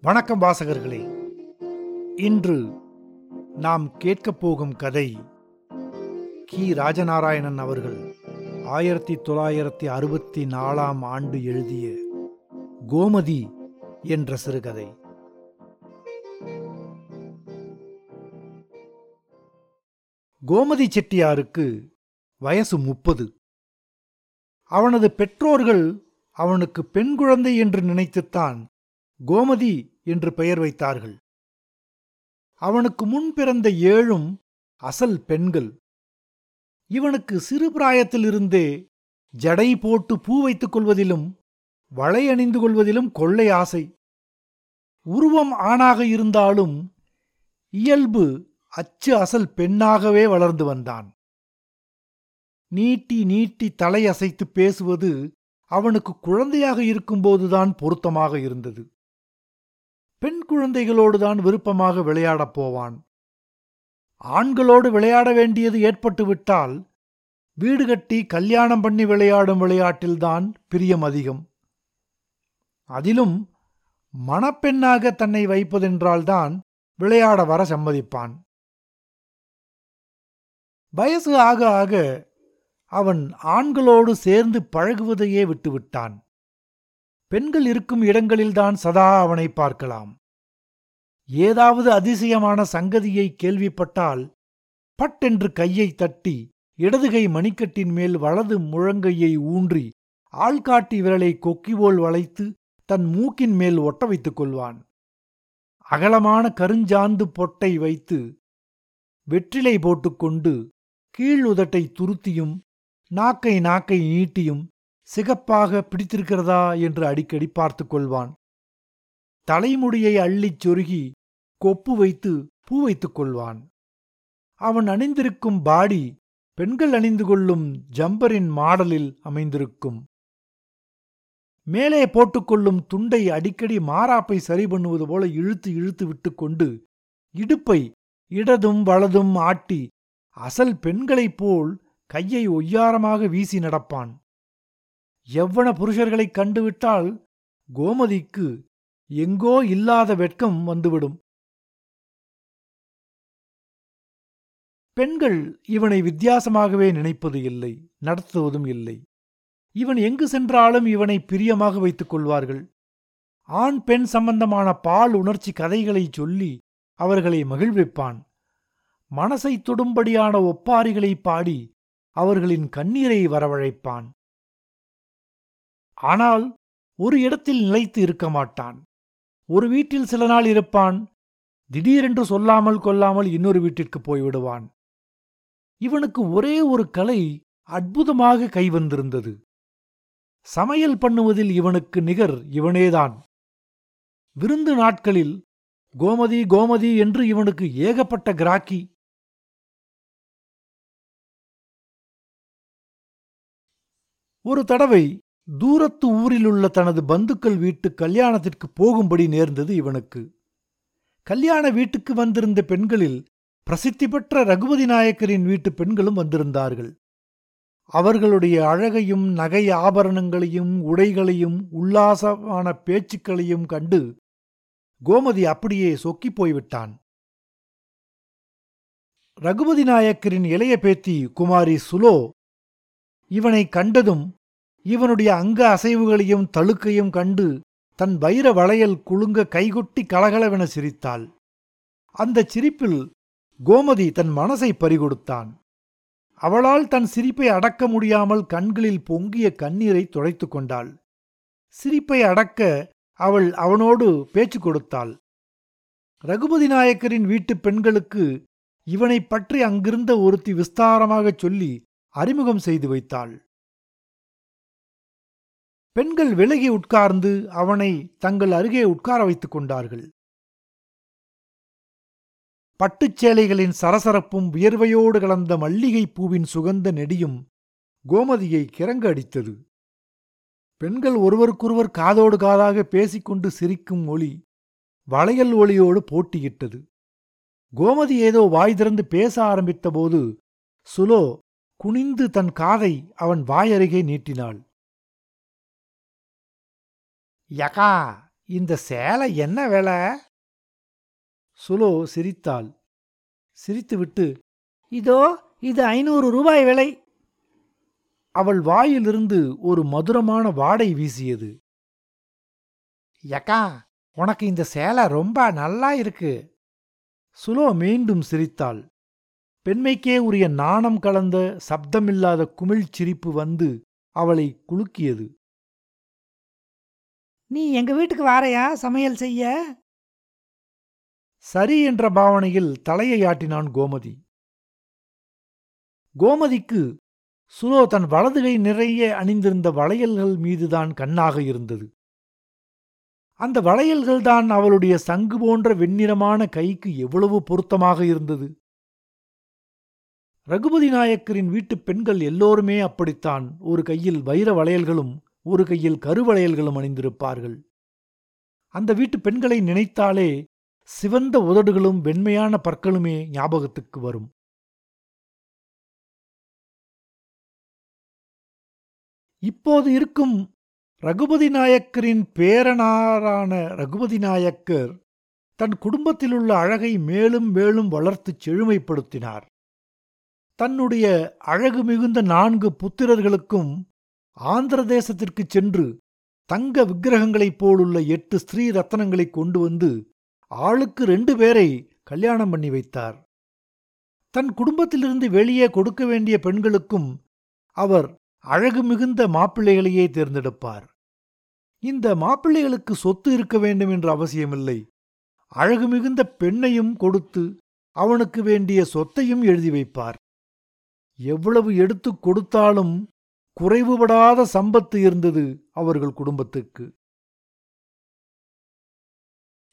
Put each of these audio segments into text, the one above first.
வணக்கம் வாசகர்களே. இன்று நாம் கேட்கப் போகும் கதை கி. ராஜநாராயணன் அவர்கள் ஆயிரத்தி தொள்ளாயிரத்தி அறுபத்தி நாலாம் ஆண்டு எழுதிய கோமதி என்ற சிறுகதை. கோமதி செட்டியாருக்கு வயசு முப்பது. அவனது பெற்றோர்கள் அவனுக்கு பெண் குழந்தை என்று நினைத்துத்தான் கோமதி என்று பெயர் வைத்தார்கள். அவனுக்கு முன் பிறந்த ஏழும் அசல் பெண்கள். இவனுக்கு சிறு பிராயத்திலிருந்தே ஜடை போட்டு பூ வைத்துக் கொள்வதிலும் வளை அணிந்து கொள்வதிலும் கொள்ளை ஆசை. உருவம் ஆணாக இருந்தாலும் இயல்பு அச்சு அசல் பெண்ணாகவே வளர்ந்து வந்தான். நீட்டி நீட்டி தலையசைத்து பேசுவது அவனுக்கு குழந்தையாக இருக்கும்போதுதான் பொருத்தமாக இருந்தது. பெண் குழந்தைகளோடுதான் விருப்பமாக விளையாடப் போவான். ஆண்களோடு விளையாட வேண்டியது ஏற்பட்டுவிட்டால் வீடு கட்டி கல்யாணம் பண்ணி விளையாடும் விளையாட்டில்தான் பிரியம் அதிகம். அதிலும் மணப்பெண்ணாக தன்னை வைப்பதென்றால்தான் விளையாட வர சம்மதிப்பான். வயசு ஆக ஆக அவன் ஆண்களோடு சேர்ந்து பழகுவதையே விட்டுவிட்டான். பெண்கள் இருக்கும் இடங்களில்தான் சதா அவனை பார்க்கலாம். ஏதாவது அதிசயமான சங்கதியை கேள்விப்பட்டால் பட்டென்று கையை தட்டி இடதுகை மணிக்கட்டின் மேல் வலது முழங்கையை ஊன்றி ஆள்காட்டி விரலை கொக்கிபோல் வளைத்து தன் மூக்கின் மேல் ஒட்ட வைத்துக் கொள்வான். அகலமான கருஞ்சாந்து பொட்டை வைத்து வெற்றிலை போட்டுக்கொண்டு கீழ் உதட்டை துருத்தியும் நாக்கை நாக்கை நீட்டியும் சிகப்பாக பிடித்திருக்கிறதா என்று அடிக்கடி பார்த்து கொள்வான் தலைமுடியை அள்ளிச் சொருகி கொப்பு வைத்து பூ வைத்துக் கொள்வான். அவன் அணிந்திருக்கும் பாடி பெண்கள் அணிந்து கொள்ளும் ஜம்பரின் மாடலில் அமைந்திருக்கும். மேலே போட்டுக்கொள்ளும் துண்டை அடிக்கடி மாறாப்பை சரி பண்ணுவது போல இழுத்து இழுத்து விட்டுக்கொண்டு இடுப்பை இடதும் வலதும் ஆட்டி அசல் பெண்களைப் போல் கையை ஒய்யாரமாக வீசி நடப்பான். எவ்வன புருஷர்களைக் கண்டுவிட்டால் கோமதிக்கு எங்கோ இல்லாத வெட்கம் வந்துவிடும். பெண்கள் இவனை வித்தியாசமாகவே நினைப்பது இல்லை நடத்துவதும் இல்லை. இவன் எங்கு சென்றாலும் இவனை பிரியமாக வைத்துக் கொள்வார்கள். ஆண் பெண் சம்பந்தமான பால் உணர்ச்சி கதைகளை சொல்லி அவர்களை மகிழ்விப்பான். மனசை தொடும்படியான ஒப்பாரிகளை பாடி அவர்களின் கண்ணீரை வரவழைப்பான். ஆனால் ஒரு இடத்தில் நிலைத்து இருக்க மாட்டான். ஒரு வீட்டில் சில நாள் இருப்பான். திடீரென்று சொல்லாமல் கொல்லாமல் இன்னொரு வீட்டிற்கு போய்விடுவான். இவனுக்கு ஒரே ஒரு கலை அற்புதமாக கைவந்திருந்தது. சமையல் பண்ணுவதில் இவனுக்கு நிகர் இவனேதான். விருந்து நாட்களில் கோமதி கோமதி என்று இவனுக்கு ஏகப்பட்ட கிராக்கி ஒரு தடவை தூரத்து ஊரிலுள்ள தனது பந்துக்கள் வீட்டு கல்யாணத்திற்கு போகும்படி நேர்ந்தது இவனுக்கு. கல்யாண வீட்டுக்கு வந்திருந்த பெண்களில் பிரசித்தி பெற்ற ரகுபதி நாயக்கரின் வீட்டு பெண்களும் வந்திருந்தார்கள். அவர்களுடைய அழகையும் நகை ஆபரணங்களையும் உடைகளையும் உல்லாசமான பேச்சுக்களையும் கண்டு கோமதி அப்படியே சொக்கிப் போய்விட்டான். ரகுபதி நாயக்கரின் இளைய பேத்தி குமாரி சுலோ இவனை கண்டதும் இவனுடைய அங்க அசைவுகளையும் தழுக்கையும் கண்டு தன் வைர வளையல் குலுங்க கைகொட்டி கலகலவென சிரித்தாள். அந்தச் சிரிப்பில் கோமதி தன் மனசை பறிகொடுத்தான். அவளால் தன் சிரிப்பை அடக்க முடியாமல் கண்களில் பொங்கிய கண்ணீரை துடைத்து கொண்டாள். சிரிப்பை அடக்க அவள் அவனோடு பேச்சு கொடுத்தாள். ரகுபதி நாயக்கரின் வீட்டுப் பெண்களுக்கு இவனைப் பற்றி அங்கிருந்த ஒருத்தி விஸ்தாரமாகச் சொல்லி அறிமுகம் செய்து வைத்தாள். பெண்கள் விலகி உட்கார்ந்து அவனை தங்கள் அருகே உட்கார வைத்துக் கொண்டார்கள். பட்டுச் சேலைகளின் சரசரப்பும் வியர்வையோடு கலந்த மல்லிகைப் பூவின் சுகந்த நெடியும் கோமதியை கிறங்க அடித்தது. பெண்கள் ஒருவருக்கொருவர் காதோடு காதாக பேசிக்கொண்டு சிரிக்கும் ஒளி வளையல் ஒளியோடு போட்டியிட்டது. கோமதி ஏதோ வாய் திறந்து பேச ஆரம்பித்தபோது சுலோ குனிந்து தன் காதை அவன் வாயருகே நீட்டினாள். யகா இந்த சேலை என்ன வேலை? சுலோ சிரித்தாள். சிரித்துவிட்டு இதோ இது ஐநூறு ரூபாய் விலை. அவள் வாயிலிருந்து ஒரு மதுரமான வாடை வீசியது. யக்கா உனக்கு இந்த சேலை ரொம்ப நல்லா இருக்கு. சுலோ மீண்டும் சிரித்தாள். பெண்மைக்கே உரிய நாணம் கலந்த சப்தமில்லாத குமிழ் சிரிப்பு வந்து அவளை குலுக்கியது. நீ எங்க வீட்டுக்கு வாரையா? சமையல் செய்ய? சரி என்ற பாவனையில் தலையை ஆட்டினான் கோமதி. கோமதிக்கு சுலோ தன் வலதுகை நிறைய அணிந்திருந்த வளையல்கள் மீதுதான் கண்ணாக இருந்தது. அந்த வளையல்கள்தான் அவளுடைய சங்கு போன்ற வெண்ணிறமான கைக்கு எவ்வளவு பொருத்தமாக இருந்தது. ரகுபதி நாயக்கரின் வீட்டுப் பெண்கள் எல்லோருமே அப்படித்தான். ஒரு கையில் வைர வளையல்களும் ஒரு கையில் கருவளையல்களும் அணிந்திருப்பார்கள். அந்த வீட்டு பெண்களை நினைத்தாலே சிவந்த உதடுகளும் வெண்மையான பற்களுமே ஞாபகத்துக்கு வரும். இப்போது இருக்கும் ரகுபதி நாயக்கரின் பேரனாரான ரகுபதி நாயக்கர் தன் குடும்பத்திலுள்ள அழகை மேலும் மேலும் வளர்த்துச் செழுமைப்படுத்தினார். தன்னுடைய அழகு மிகுந்த நான்கு புத்திரர்களுக்கும் ஆந்திர தேசத்திற்கு சென்று தங்க விக்கிரகங்களைப் போலுள்ள எட்டு ஸ்ரீ ரத்தனங்களை கொண்டு வந்து ஆளுக்கு ரெண்டு பேரை கல்யாணம் பண்ணி வைத்தார். தன் குடும்பத்திலிருந்து வெளியே கொடுக்க வேண்டிய பெண்களுக்கும் அவர் அழகு மிகுந்த மாப்பிள்ளைகளையே தேர்ந்தெடுப்பார். இந்த மாப்பிள்ளைகளுக்கு சொத்து இருக்க வேண்டும் என்ற அவசியமில்லை. அழகு மிகுந்த பெண்ணையும் கொடுத்து அவனுக்கு வேண்டிய சொத்தையும் எழுதி வைப்பார். எவ்வளவு எடுத்துக் கொடுத்தாலும் குறைவுபடாத சம்பத்து இருந்தது அவர்கள் குடும்பத்துக்கு.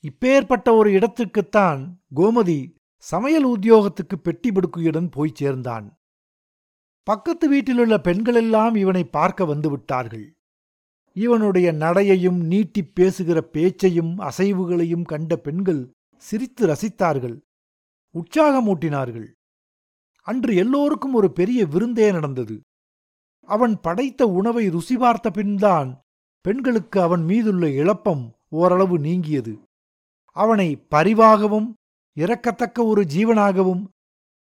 இப்பேற்பட்ட ஒரு இடத்துக்குத்தான் கோமதி சமையல் உத்தியோகத்துக்கு பெட்டி படுக்கையுடன் போய் சேர்ந்தான். பக்கத்து வீட்டிலுள்ள பெண்களெல்லாம் இவனை பார்க்க வந்துவிட்டார்கள் இவனுடைய நடையையும் நீட்டிப் பேசுகிற பேச்சையும் அசைவுகளையும் கண்ட பெண்கள் சிரித்து ரசித்தார்கள். உற்சாகமூட்டினார்கள். அன்று எல்லோருக்கும் ஒரு பெரிய விருந்தே நடந்தது. அவன் படைத்த உணவை ருசி பார்த்த பின்தான் பெண்களுக்கு அவன் மீதுள்ள இழப்பம் ஓரளவு நீங்கியது. அவனை பரிவாகவும் இறக்கத்தக்க ஒரு ஜீவனாகவும்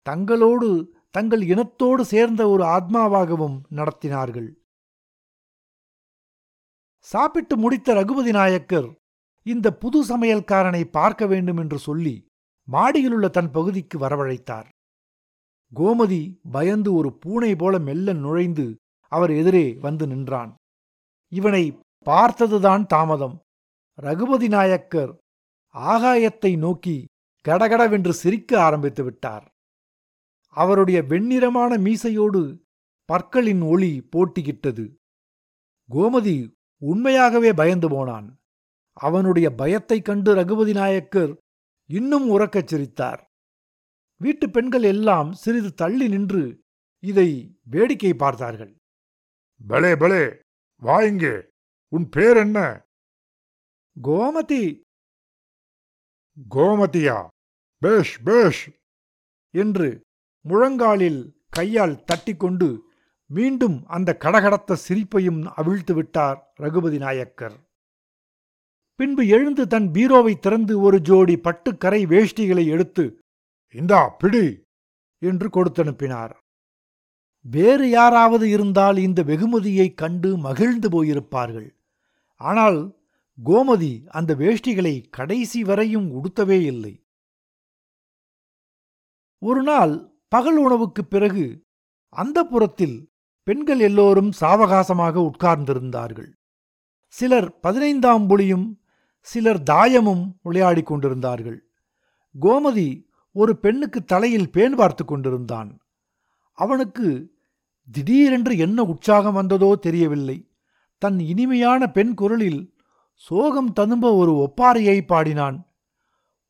தங்களோடு தங்கள் இனத்தோடு சேர்ந்த ஒரு ஆத்மாவாகவும் நடத்தினார்கள். சாப்பிட்டு முடித்த ரகுபதி நாயக்கர் இந்த புது சமையல்காரனை பார்க்க வேண்டும் என்று சொல்லி மாடியிலுள்ள தன் பகுதிக்கு வரவழைத்தார். கோமதி பயந்து ஒரு பூனை போல மெல்ல நுழைந்து அவர் எதிரே வந்து நின்றான். இவனை பார்த்ததுதான் தாமதம். ரகுபதி நாயக்கர் ஆகாயத்தை நோக்கி கடகடவென்று சிரிக்க ஆரம்பித்து விட்டார். அவருடைய வெண்ணிறமான மீசையோடு பற்களின் ஒளி போட்டியிட்டது. கோமதி உண்மையாகவே பயந்து போனான். அவனுடைய பயத்தைக் கண்டு ரகுபதி நாயக்கர் இன்னும் உறக்கச் சிரித்தார். வீட்டுப் பெண்கள் எல்லாம் சிறிது தள்ளி நின்று இதை வேடிக்கை பார்த்தார்கள். பலே பலே வா இங்கே. உன் பேர் என்ன? கோமதி. கோமதியா? பேஷ் பேஷ். என்று முழங்காலில் கையால் தட்டிக்கொண்டு மீண்டும் அந்த கடகடத்த சிரிப்பையும் அவிழ்த்து விட்டார் ரகுபதி நாயக்கர். பின்பு எழுந்து தன் பீரோவை திறந்து ஒரு ஜோடி பட்டுக்கரை வேஷ்டிகளை எடுத்து இந்தா பிடி. என்று கொடுத்தனுப்பினார். வேறு யாராவது இருந்தால் இந்த வெகுமதியைக் கண்டு மகிழ்ந்து போயிருப்பார்கள். ஆனால் கோமதி அந்த வேஷ்டிகளை கடைசி வரையும் உடுத்தவே இல்லை. ஒரு நாள் பகல் உணவுக்குப் பிறகு அந்த புறத்தில் பெண்கள் எல்லோரும் சாவகாசமாக உட்கார்ந்திருந்தார்கள். சிலர் பதினைந்தாம் புலியும் சிலர் தாயமும் விளையாடிக் கொண்டிருந்தார்கள். கோமதி ஒரு பெண்ணுக்கு தலையில் பேன் பார்த்து கொண்டிருந்தான். அவனுக்கு திடீரென்று என்ன உற்சாகம் வந்ததோ தெரியவில்லை. தன் இனிமையான பெண் குரலில் சோகம் ததும்ப ஒரு ஒப்பாரியை பாடினான்.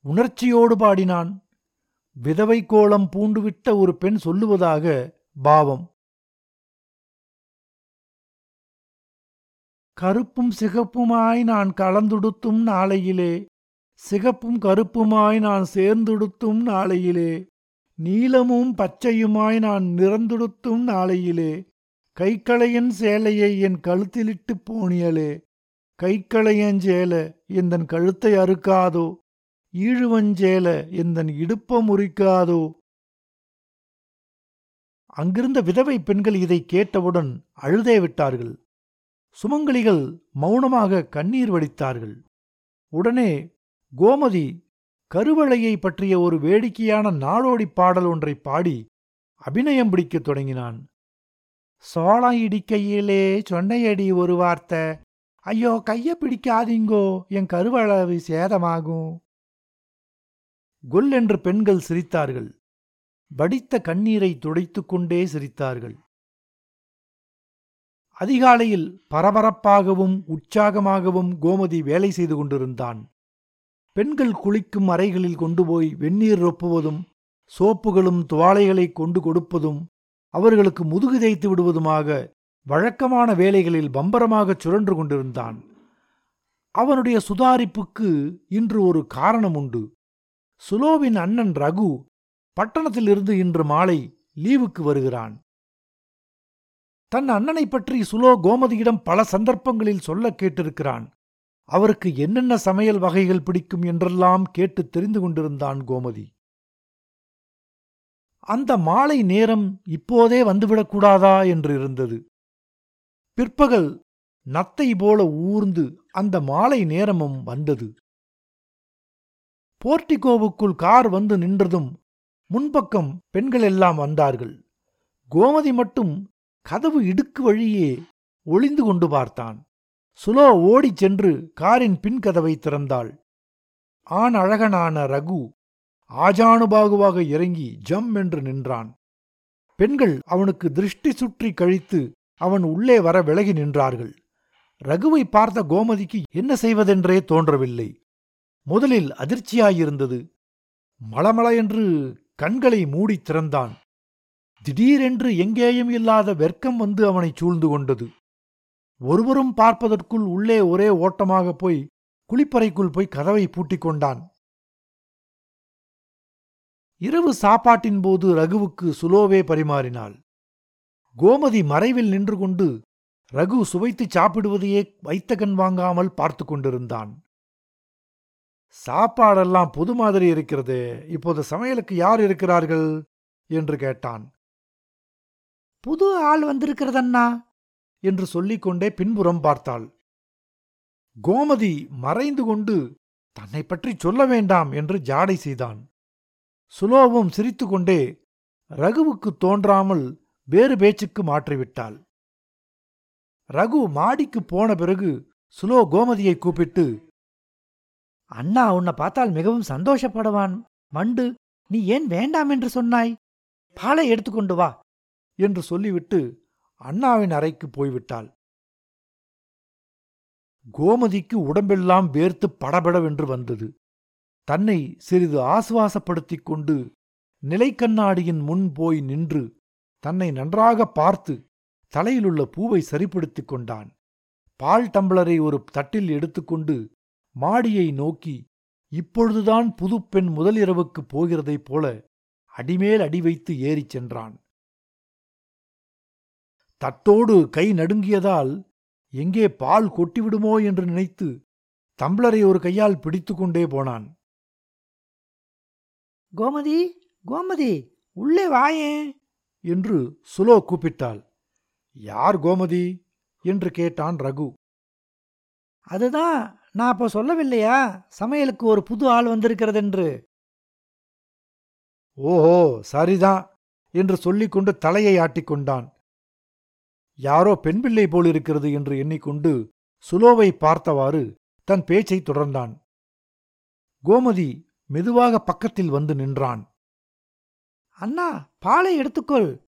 உணர்ச்சியோடு பாடினான். விதவை கோலம் பூண்டுவிட்ட ஒரு பெண் சொல்லுவதாக பாவம். கருப்பும் சிகப்புமாய் நான் கலந்துடுத்தும் நாளையிலே. சிகப்பும் கருப்புமாய் நான் சேர்ந்துடுத்தும் நாளையிலே. நீலமும் பச்சையுமாய் நான் நிறந்துடுத்தும் நாளையிலே கைக்களையன் சேலையை என் கழுத்திலிட்டு போனியலே. கைக்களையஞ்சேல எந்தன் கழுத்தை அறுக்காதோ ஈழுவஞ்சேல எந்தன் இடுப்ப முறிக்காதோ. அங்கிருந்த விதவை பெண்கள் இதை கேட்டவுடன் அழுதே விட்டார்கள். சுமங்கலிகள் மௌனமாக கண்ணீர் வடித்தார்கள். உடனே கோமதி கருவளையை பற்றிய ஒரு வேடிக்கையான நாடோடி பாடல் ஒன்றை பாடி அபிநயம் பிடிக்கத் தொடங்கினான். சோளம் இடிக்கையிலே சொன்னையடி ஒரு வார்த்தை. ஐயோ கைய பிடிக்காதீங்கோ என் கருவளவு சேதமாகும். கொல் என்று பெண்கள் சிரித்தார்கள். வடித்த கண்ணீரை துடைத்துக்கொண்டே சிரித்தார்கள். அதிகாலையில் பரபரப்பாகவும் உற்சாகமாகவும் கோமதி வேலை செய்து கொண்டிருந்தான். பெண்கள் குளிக்கும் அறைகளில் கொண்டு போய் வெந்நீர் ரொப்புவதும் சோப்புகளும் துவாலைகளை கொண்டு கொடுப்பதும் அவர்களுக்கு முதுகு தேய்த்து விடுவதுமாக வழக்கமான வேலைகளில் பம்பரமாகச் சுழன்று கொண்டிருந்தான். அவனுடைய சுதாரிப்புக்கு இன்று ஒரு காரணம் உண்டு சுலோவின் அண்ணன் ரகு பட்டணத்திலிருந்து இன்று மாலை லீவுக்கு வருகிறான். தன் அண்ணனைப் பற்றி சுலோ கோமதியிடம் பல சந்தர்ப்பங்களில் சொல்லக் கேட்டிருக்கிறான். அவருக்கு என்னென்ன சமையல் வகைகள் பிடிக்கும் என்றெல்லாம் கேட்டு தெரிந்து கொண்டிருந்தான் கோமதி. அந்த மாலை நேரம் இப்போதே வந்துவிடக்கூடாதா என்று இருந்தது. பிற்பகல் நத்தை போல ஊர்ந்து அந்த மாலை நேரமும் வந்தது. போர்டிகோவுக்குள் கார் வந்து நின்றதும் முன்பக்கம் பெண்கள் எல்லாம் வந்தார்கள். கோமதி மட்டும் கதவு இடுக்கு வழியே ஒளிந்து கொண்டு பார்த்தான். சுலோ ஓடிச் சென்று காரின் பின்கதவை திறந்தாள். ஆண் அழகனான ரகு ஆஜானுபாகுவாக இறங்கி ஜம் என்று நின்றான். பெண்கள் அவனுக்கு திருஷ்டி சுற்றி கழித்து அவன் உள்ளே வர விலகி நின்றார்கள். ரகுவை பார்த்த கோமதிக்கு என்ன செய்வதென்றே தோன்றவில்லை. முதலில் அதிர்ச்சியாயிருந்தது. மளமள என்று கண்களை மூடித் திறந்தான். திடீரென்று எங்கேயும் இல்லாத வெர்க்கம் வந்து அவனை சூழ்ந்து கொண்டது. ஒருவரும் பார்ப்பதற்குள் உள்ளே ஒரே ஓட்டமாக போய் குளிப்பறைக்குள் போய் கதவை பூட்டிக் கொண்டான். இரவு சாப்பாட்டின் போது ரகுவுக்கு சுலோவே பரிமாறினாள். கோமதி மறைவில் நின்று கொண்டு ரகு சுவைத்து சாப்பிடுவதையே வைத்த கண் வாங்காமல் பார்த்து கொண்டிருந்தான். சாப்பாடெல்லாம் புது மாதிரி இருக்கிறது இப்போது சமையலுக்கு யார் இருக்கிறார்கள்? என்று கேட்டான். புது ஆள் வந்திருக்கிறதண்ணா? என்று சொல்லிக்கொண்டே பின்புறம் பார்த்தாள். கோமதி மறைந்து கொண்டு தன்னை பற்றி சொல்ல வேண்டாம் என்று ஜாடை செய்தான். சுலோவும் சிரித்துக்கொண்டே ரகுவுக்கு தோன்றாமல் வேறு பேச்சுக்கு மாற்றிவிட்டாள். ரகு மாடிக்கு போன பிறகு சுலோ கோமதியை கூப்பிட்டு அண்ணா உன்னை பார்த்தால் மிகவும் சந்தோஷப்படுவான். மண்டு நீ ஏன் வேண்டாம் என்று சொன்னாய்? பாலை எடுத்துக்கொண்டு வா என்று சொல்லிவிட்டு அண்ணாவின் அறைக்கு போய்விட்டாள். கோமதிக்கு உடம்பெல்லாம் வேர்த்து படபடவென்று வந்தது. தன்னை சிறிது ஆசுவாசப்படுத்திக் கொண்டு நிலைக்கண்ணாடியின் முன் போய் நின்று தன்னை நன்றாக பார்த்து தலையிலுள்ள பூவை சரிப்படுத்திக் கொண்டான். பால் டம்ளரை ஒரு தட்டில் எடுத்துக்கொண்டு மாடியை நோக்கி இப்பொழுதுதான் புதுப்பெண் முதலிரவுக்குப் போகிறதைப் போல அடிமேல் அடி வைத்து ஏறிச் சென்றான். தட்டோடு கை நடுங்கியதால் எங்கே பால் கொட்டிவிடுமோ என்று நினைத்து தம்ளரை ஒரு கையால் பிடித்துக்கொண்டே போனான். கோமதி கோமதி உள்ளே வாயே என்று சுலோ கூப்பிட்டாள். யார் கோமதி? என்று கேட்டான் ரகு. அதுதான் நான் அப்போ சொல்லவில்லையா? சமையலுக்கு ஒரு புது ஆள் வந்திருக்கிறதென்று. ஓஹோ சரிதான் என்று சொல்லிக்கொண்டு தலையை ஆட்டிக்கொண்டான். யாரோ பெண் பிள்ளை போலிருக்கிறது என்று எண்ணிக்கொண்டு சுலோவை பார்த்தவாறு தன் பேச்சை தொடர்ந்தான். கோமதி மெதுவாக பக்கத்தில் வந்து நின்றான். அண்ணா பாலை எடுத்துக்கொள்.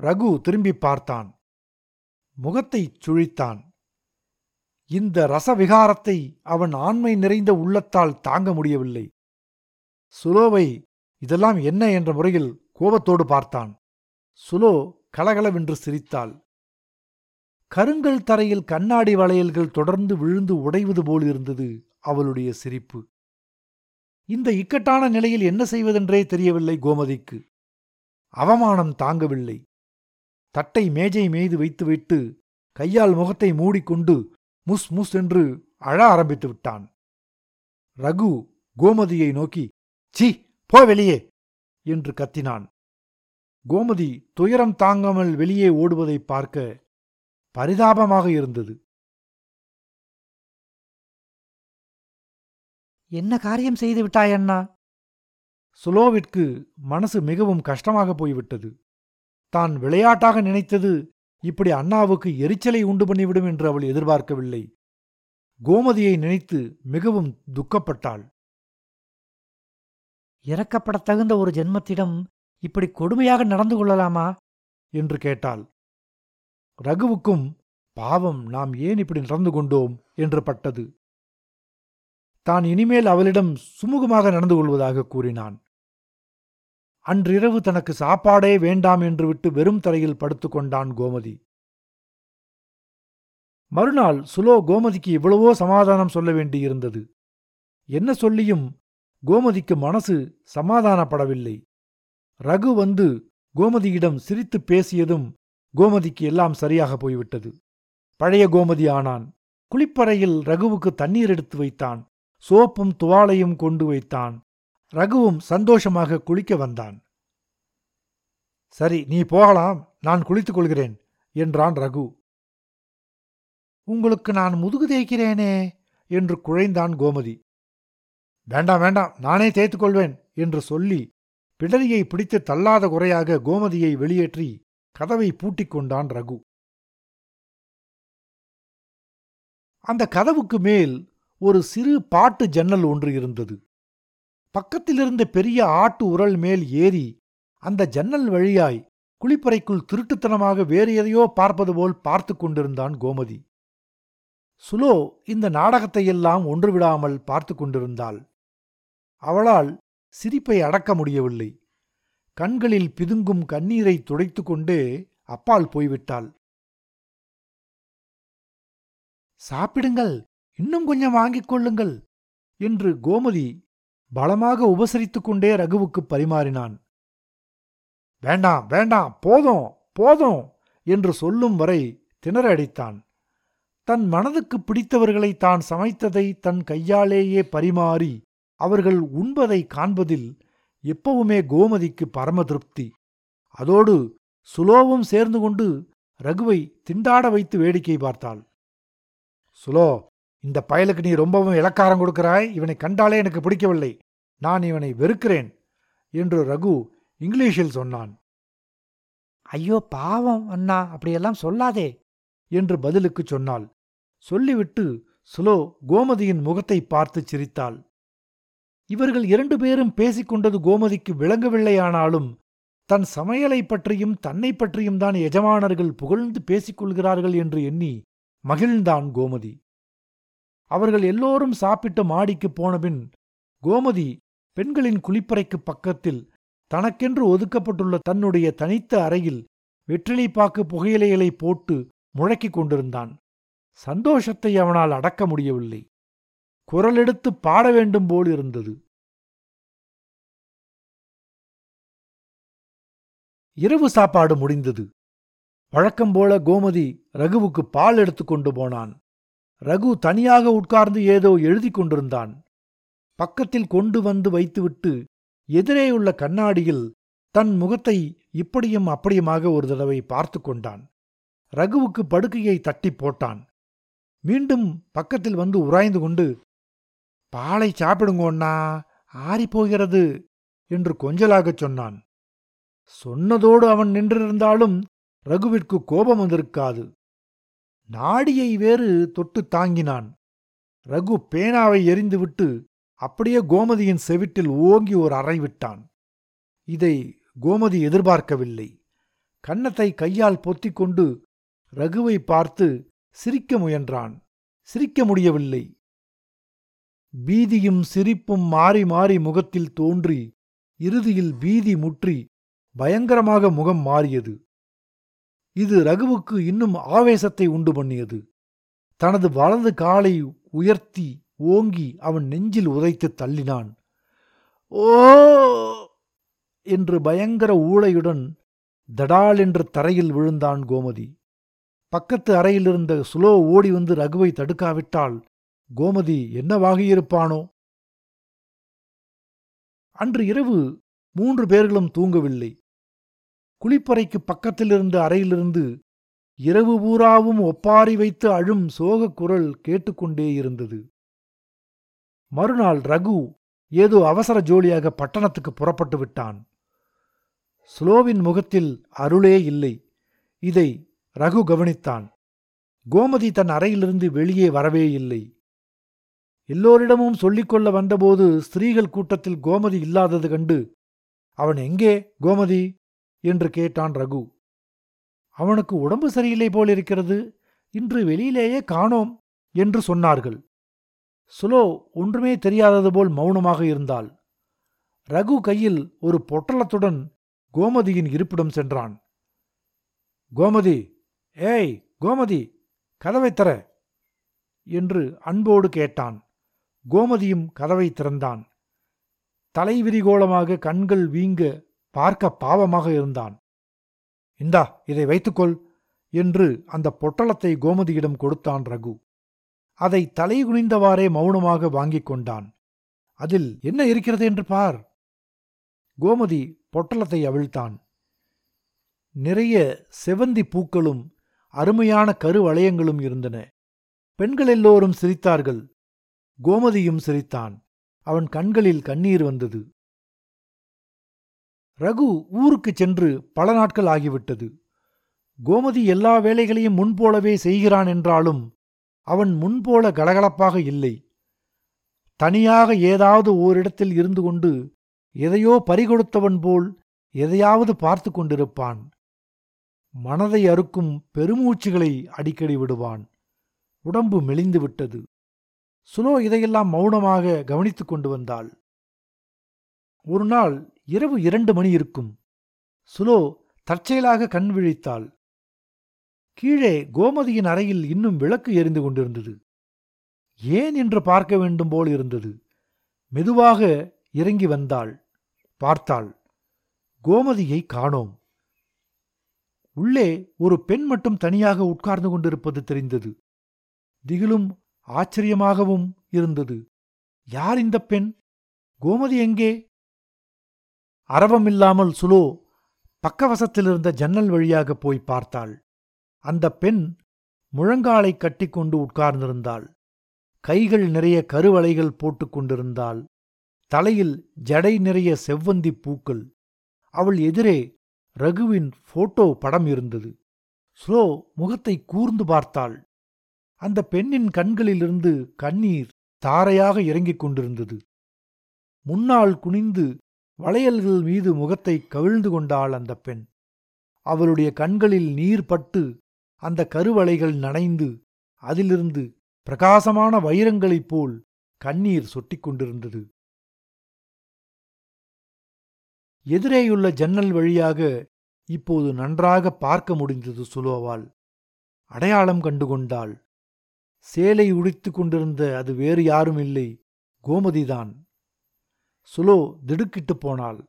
ரகு திரும்பி பார்த்தான். முகத்தைச் சுழித்தான். இந்த ரசவிகாரத்தை அவன் ஆண்மை நிறைந்த உள்ளத்தால் தாங்க முடியவில்லை. சுலோவை இதெல்லாம் என்ன? என்ற முறையில் கோபத்தோடு பார்த்தான். சுலோ கலகலவென்று சிரித்தாள். கருங்கல் தரையில் கண்ணாடி வளையல்கள் தொடர்ந்து விழுந்து உடைவது போல் இருந்தது அவளுடைய சிரிப்பு. இந்த இக்கட்டான நிலையில் என்ன செய்வதென்றே தெரியவில்லை கோமதிக்கு. அவமானம் தாங்கவில்லை. தட்டை மேஜை மீது வைத்துவிட்டு கையால் முகத்தை மூடிக்கொண்டு முஸ் முஸ் என்று அழ ஆரம்பித்து விட்டான். ரகு கோமதியை நோக்கி சி போ வெளியே என்று கத்தினான். கோமதி துயரம் தாங்காமல் வெளியே ஓடுவதை பார்க்க பரிதாபமாக இருந்தது. என்ன காரியம் செய்து விட்டாய் அண்ணா? சுலோவிற்கு மனசு மிகவும் கஷ்டமாக போய்விட்டது. தான் விளையாட்டாக நினைத்தது இப்படி அண்ணாவுக்கு எரிச்சலை உண்டு பண்ணிவிடும் என்று அவள் எதிர்பார்க்கவில்லை. கோமதியை நினைத்து மிகவும் துக்கப்பட்டாள். இறக்கப்படத் தகுந்த ஒரு ஜென்மத்திடம் இப்படி கொடுமையாக நடந்து கொள்ளலாமா? என்று கேட்டாள். ரகுவுக்கும் பாவம் நாம் ஏன் இப்படி நடந்து கொண்டோம்? என்று பட்டது. தான் இனிமேல் அவளிடம் சுமூகமாக நடந்து கொள்வதாக கூறினான். அன்றிரவு தனக்கு சாப்பாடே வேண்டாம் என்று விட்டு வெறும் தரையில் படுத்துக்கொண்டான் கோமதி. மறுநாள் சுலோ கோமதிக்கு இவ்வளவோ சமாதானம் சொல்ல வேண்டியிருந்தது. என்ன சொல்லியும் கோமதிக்கு மனசு சமாதானப்படவில்லை. ரகு வந்து கோமதியிடம் சிரித்துப் பேசியதும் கோமதிக்கு எல்லாம் சரியாக போய்விட்டது. பழைய கோமதி ஆனான். குளிப்பறையில் ரகுவுக்கு தண்ணீர் எடுத்து வைத்தான். சோப்பும் துவாலையும் கொண்டு வைத்தான். ரகுவும் சந்தோஷமாக குளிக்க வந்தான். சரி நீ போகலாம். நான் குளித்துக் கொள்கிறேன் என்றான் ரகு. உங்களுக்கு நான் முதுகு தேய்க்கிறேனே என்று குழைந்தான் கோமதி. வேண்டாம் வேண்டாம். நானே தேய்த்துக் கொள்வேன் என்று சொல்லி பிடரியை பிடித்து தள்ளாத குறையாக கோமதியை வெளியேற்றி கதவை பூட்டிக் கொண்டான் ரகு. அந்த கதவுக்கு மேல் ஒரு சிறு பாட்டு ஜன்னல் ஒன்று இருந்தது. பக்கத்திலிருந்த பெரிய ஆட்டு உரல் மேல் ஏறி அந்த ஜன்னல் வழியாய் குளிப்பறைக்குள் திருட்டுத்தனமாக வேறு எதையோ பார்ப்பது போல் பார்த்து கொண்டிருந்தான் கோமதி. சுலோ இந்த நாடகத்தையெல்லாம் ஒன்றுவிடாமல் பார்த்து கொண்டிருந்தாள். அவளால் சிரிப்பை அடக்க முடியவில்லை. கண்களில் பிதுங்கும் கண்ணீரை துடைத்து கொண்டு அப்பால் போய்விட்டாள். சாப்பிடுங்கள் இன்னும் கொஞ்சம் வாங்கிக் கொள்ளுங்கள் என்று கோமதி பலமாக உபசரித்துக் கொண்டே ரகுவுக்கு பரிமாறினான். வேண்டாம் வேண்டாம் போதும் போதும் என்று சொல்லும் வரை திணற அடித்தான் தன் மனதுக்கு பிடித்தவர்களை தான் சமைத்ததை தன் கையாலேயே பரிமாறி அவர்கள் உண்பதை காண்பதில் எப்பவுமே கோமதிக்கு பரம திருப்தி. அதோடு சுலோவும் சேர்ந்து கொண்டு ரகுவை திண்டாட வைத்து வேடிக்கை பார்த்தாள். சுலோ இந்த பயலுக்கு நீ ரொம்பவும் இலக்காரம் கொடுக்கிறாய். இவனை கண்டாலே எனக்கு பிடிக்கவில்லை. நான் இவனை வெறுக்கிறேன் என்று ரகு இங்கிலீஷில் சொன்னான். ஐயோ பாவம் அண்ணா அப்படியெல்லாம் சொல்லாதே என்று பதிலுக்குச் சொன்னாள். சொல்லிவிட்டு சுலோ கோமதியின் முகத்தை பார்த்து சிரித்தாள். இவர்கள் இரண்டு பேரும் பேசிக்கொண்டது கோமதிக்கு விளங்கவில்லையானாலும் தன் சமையலைப் பற்றியும் தன்னை பற்றியும் தான் எஜமானர்கள் புகழ்ந்து பேசிக்கொள்கிறார்கள் என்று எண்ணி மகிழ்ந்தான் கோமதி. அவர்கள் எல்லோரும் சாப்பிட்டு மாடிக்குப் போனபின் கோமதி பெண்களின் குளிப்பறைக்கு பக்கத்தில் தனக்கென்று ஒதுக்கப்பட்டுள்ள தன்னுடைய தனித்த அறையில் வெற்றிலைப்பாக்கு புகையிலைகளை போட்டு முழக்கிக் கொண்டிருந்தான். சந்தோஷத்தை அவனால் அடக்க முடியவில்லை. குரலெடுத்து பாட வேண்டும் போல் இருந்தது. இரவு சாப்பாடு முடிந்தது. வழக்கம் போல கோமதி ரகுவுக்கு பால் எடுத்துக் கொண்டு போனான். ரகு தனியாக உட்கார்ந்து ஏதோ எழுதிக் கொண்டிருந்தான். பக்கத்தில் கொண்டு வந்து வைத்துவிட்டு எதிரேயுள்ள கண்ணாடியில் தன் முகத்தை இப்படியும் அப்படியுமாக ஒரு தடவை பார்த்து கொண்டான். ரகுவுக்கு படுக்கையை தட்டி போட்டான். மீண்டும் பக்கத்தில் வந்து உராய்ந்து கொண்டு பாலை சாப்பிடுங்கோண்ணா ஆறிப்போகிறது என்று கொஞ்சலாகச் சொன்னான். சொன்னதோடு அவன் நின்றிருந்தாலும் ரகுவிற்கு கோபம் வந்திருக்காது. நாடியை வேறு தொட்டு தாங்கினான். ரகு பேனாவை எறிந்துவிட்டு அப்படியே கோமதியின் செவிட்டில் ஓங்கி ஒரு அறை விட்டான். இதை கோமதி எதிர்பார்க்கவில்லை. கன்னத்தை கையால் பொத்திக்கொண்டு ரகுவை பார்த்து சிரிக்க முயன்றான். சிரிக்க முடியவில்லை. பீதியும் சிரிப்பும் மாறி மாறி முகத்தில் தோன்றி இறுதியில் பீதி முற்றி பயங்கரமாக முகம் மாறியது. இது ரகுவுக்கு இன்னும் ஆவேசத்தை உண்டு பண்ணியது. தனது வலது காலை உயர்த்தி ஓங்கி அவன் நெஞ்சில் உதைத்து தள்ளினான். ஓ! என்று பயங்கர ஊளையுடன் தடால் என்று தரையில் விழுந்தான் கோமதி. பக்கத்து அறையிலிருந்த சுலோ ஓடி வந்து ரகுவை தடுக்காவிட்டால் கோமதி என்னவாகியிருப்பானோ? அன்று இரவு மூன்று பேர்களும் தூங்கவில்லை. குளிப்பறைக்கு பக்கத்திலிருந்து அறையிலிருந்து இரவு பூராவும் ஒப்பாரி வைத்து அழும் சோகக் குரல் கேட்டுக்கொண்டே இருந்தது. மறுநாள் ரகு ஏதோ அவசர ஜோலியாக பட்டணத்துக்கு புறப்பட்டு விட்டான். ஸ்லோவின் முகத்தில் அருளே இல்லை. இதை ரகு கவனித்தான். கோமதி தன் அறையிலிருந்து வெளியே வரவே இல்லை. எல்லோரிடமும் சொல்லிக்கொள்ள வந்தபோது ஸ்திரீகள் கூட்டத்தில் கோமதி இல்லாதது கண்டு அவன் எங்கே கோமதி? என்று கேட்டான் ரகு. அவனுக்கு உடம்பு சரியில்லை போலிருக்கிறது. இன்று வெளியிலேயே காணோம் என்று சொன்னார்கள். சுலோ ஒன்றுமே தெரியாதது போல் மௌனமாக இருந்தாள். ரகு கையில் ஒரு பொட்டலத்துடன் கோமதியின் இருப்பிடம் சென்றான். கோமதி ஏய் கோமதி கதவை தர என்று அன்போடு கேட்டான். கோமதியும் கதவை திறந்தான். தலைவிரிகோளமாக கண்கள் வீங்க பார்க்க பாவமாக இருந்தான். இந்தா இதை வைத்துக்கொள் என்று அந்த பொட்டலத்தை கோமதியிடம் கொடுத்தான் ரகு. அதை தலை குனிந்தவாறே மௌனமாக வாங்கிக் கொண்டான். அதில் என்ன இருக்கிறது என்று பார். கோமதி பொட்டலத்தை அவிழ்த்தான். நிறைய செவந்தி பூக்களும் அருமையான கருவளையங்களும் இருந்தன. பெண்கள் எல்லோரும் சிரித்தார்கள். கோமதியும் சிரித்தான். அவன் கண்களில் கண்ணீர் வந்தது. ரகு ஊருக்குச் சென்று பல நாட்கள் ஆகிவிட்டது. கோமதி எல்லா வேலைகளையும் முன்போலவே செய்கிறான் என்றாலும் அவன் முன்போல கலகலப்பாக இல்லை. தனியாக ஏதாவது ஓரிடத்தில் இருந்து கொண்டு எதையோ பறிகொடுத்தவன் போல் எதையாவது பார்த்து கொண்டிருப்பான். மனதை அறுக்கும் பெருமூச்சுகளை அடிக்கடி விடுவான். உடம்பு மெலிந்து விட்டது சுலோ இதையெல்லாம் மௌனமாக கவனித்துக் கொண்டு வந்தாள். ஒரு நாள் இரவு இரண்டு மணி இருக்கும். சுலோ தற்செயலாக கண் விழித்தாள். கீழே கோமதியின் அறையில் இன்னும் விளக்கு எரிந்து கொண்டிருந்தது. ஏன் என்று பார்க்க வேண்டும் போல் இருந்தது. மெதுவாக இறங்கி வந்தாள். பார்த்தாள். கோமதியை காணோம். உள்ளே ஒரு பெண் மட்டும் தனியாக உட்கார்ந்து கொண்டிருப்பது தெரிந்தது. திகிலும் ஆச்சரியமாகவும் இருந்தது. யார் இந்த பெண்? கோமதி எங்கே? அரவமில்லாமல் சுலோ பக்கவசத்திலிருந்த ஜன்னல் வழியாக போய் பார்த்தாள். அந்த பெண் முழங்காலை கட்டிக்கொண்டு உட்கார்ந்திருந்தாள். கைகள் நிறைய கருவளைகள் போட்டுக் கொண்டிருந்தாள். தலையில் ஜடை நிறைய செவ்வந்தி பூக்கள். அவள் எதிரே ரகுவின் போட்டோ படம் இருந்தது. ஸ்லோ முகத்தை கூர்ந்து பார்த்தாள். அந்த பெண்ணின் கண்களிலிருந்து கண்ணீர் தாரையாக இறங்கிக் கொண்டிருந்தது. முன்னால் குனிந்து வளையல்கள் மீது முகத்தை கவிழ்ந்து கொண்டாள் அந்த பெண். அவளுடைய கண்களில் நீர் பட்டு அந்த கருவளைகள் நனைந்து அதிலிருந்து பிரகாசமான வைரங்களைப் போல் கண்ணீர் சொட்டிக் கொண்டிருந்தது. எதிரேயுள்ள ஜன்னல் வழியாக இப்போது நன்றாக பார்க்க முடிந்தது சுலோவால். அடையாளம் கண்டுகொண்டாள் சேலை உடித்துக் கொண்டிருந்த அது வேறு யாரும் இல்லை. கோமதிதான் சுலோ திடுக்கிட்டுப் போனாள்.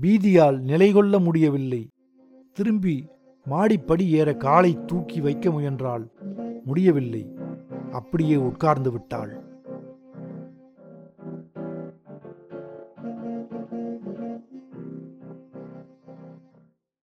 பீதியால் நிலைகொள்ள முடியவில்லை. திரும்பி மாடிப்படி ஏற காலை தூக்கி வைக்க முயன்றாள். முடியவில்லை. அப்படியே உட்கார்ந்து விட்டாள்.